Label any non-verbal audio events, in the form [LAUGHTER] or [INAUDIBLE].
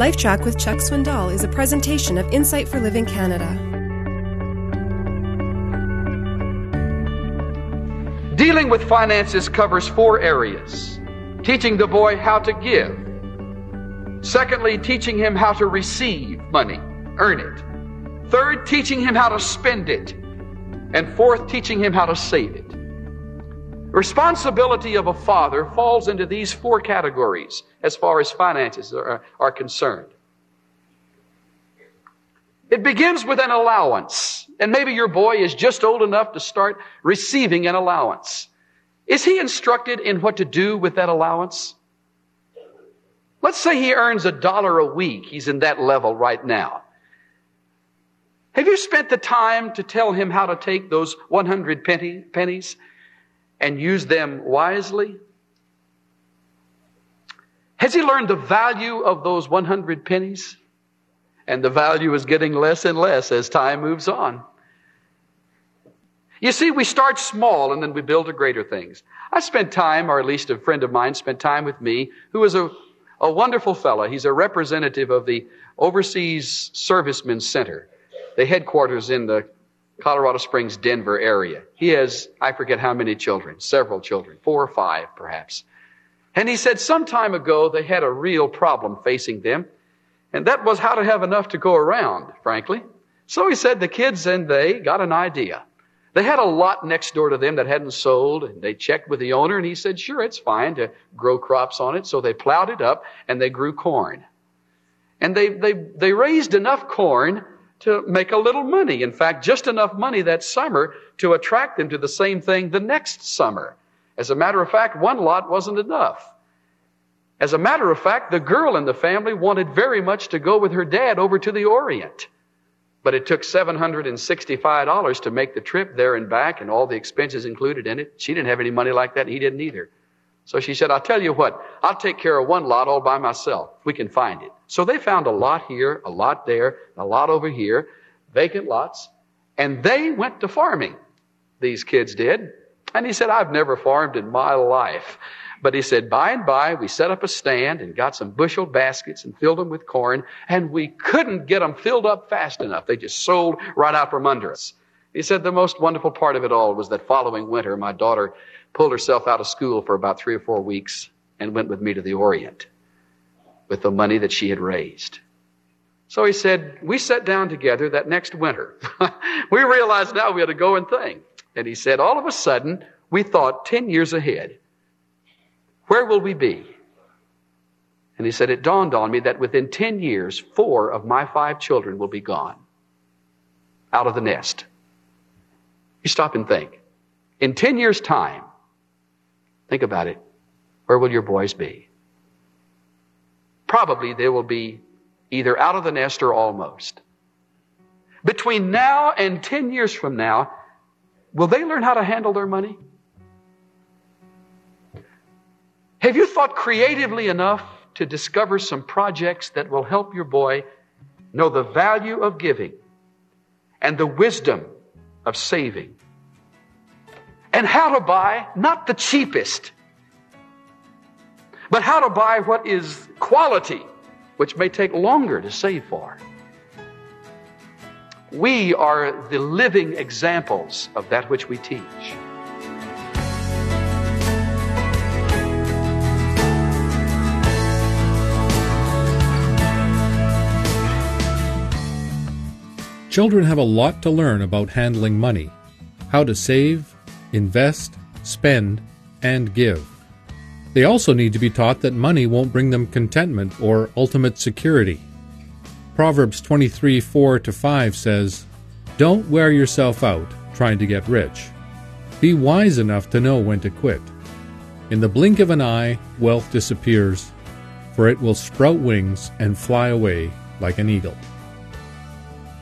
LifeTrac with Chuck Swindoll is a presentation of Insight for Living Canada. Dealing with finances covers four areas teaching the boy how to give, secondly, teaching him how to receive money, earn it, third, teaching him how to spend it, and fourth, teaching him how to save it. Responsibility of a father falls into these four categories as far as finances are, are concerned. It begins with an allowance. And maybe your boy is just old enough to start receiving an allowance. Is he instructed in what to do with that allowance? Let's say he earns a dollar a week. He's in that level right now. Have you spent the time to tell him how to take those 100 penny, pennies and use them wisely? Has he learned the value of those 100 pennies? And the value is getting less and less as time moves on. You see, we start small and then we build to greater things. I spent time, or at least a friend of mine spent time with me, who is a, a wonderful fellow. He's a representative of the Overseas Servicemen Center, the headquarters in the Colorado Springs, Denver area. He has, I forget how many children, several children, four or five perhaps. And he said some time ago they had a real problem facing them, and that was how to have enough to go around, frankly. So he said the kids and they got an idea. They had a lot next door to them that hadn't sold, and they checked with the owner, and he said, sure, it's fine to grow crops on it. So they plowed it up, and they grew corn. And they, they, they raised enough corn to make a little money. In fact, just enough money that summer to attract them to the same thing the next summer. As a matter of fact, one lot wasn't enough. As a matter of fact, the girl in the family wanted very much to go with her dad over to the Orient. But it took $765 to make the trip there and back and all the expenses included in it. She didn't have any money like that and he didn't either. So she said, I'll tell you what, I'll take care of one lot all by myself. We can find it. So they found a lot here, a lot there, a lot over here, vacant lots, and they went to farming. These kids did. And he said, I've never farmed in my life. But he said, by and by, we set up a stand and got some bushel baskets and filled them with corn, and we couldn't get them filled up fast enough. They just sold right out from under us. He said the most wonderful part of it all was that following winter, my daughter pulled herself out of school for about three or four weeks and went with me to the Orient with the money that she had raised. So he said, we sat down together that next winter. [LAUGHS] we realized now we had a going thing. And he said, all of a sudden, we thought 10 years ahead. Where will we be? And he said, It dawned on me that within 10 years, four of my five children will be gone out of the nest. You stop and think. In 10 years' time, think about it. Where will your boys be? Probably they will be either out of the nest or almost. Between now and 10 years from now, will they learn how to handle their money? Have you thought creatively enough to discover some projects that will help your boy know the value of giving and the wisdom of saving? And how to buy not the cheapest, but how to buy what is quality, which may take longer to save for. We are the living examples of that which we teach. Children have a lot to learn about handling money, how to save, invest, spend, and give. They also need to be taught that money won't bring them contentment or ultimate security. Proverbs 23 4 5 says, Don't wear yourself out trying to get rich. Be wise enough to know when to quit. In the blink of an eye, wealth disappears, for it will sprout wings and fly away like an eagle.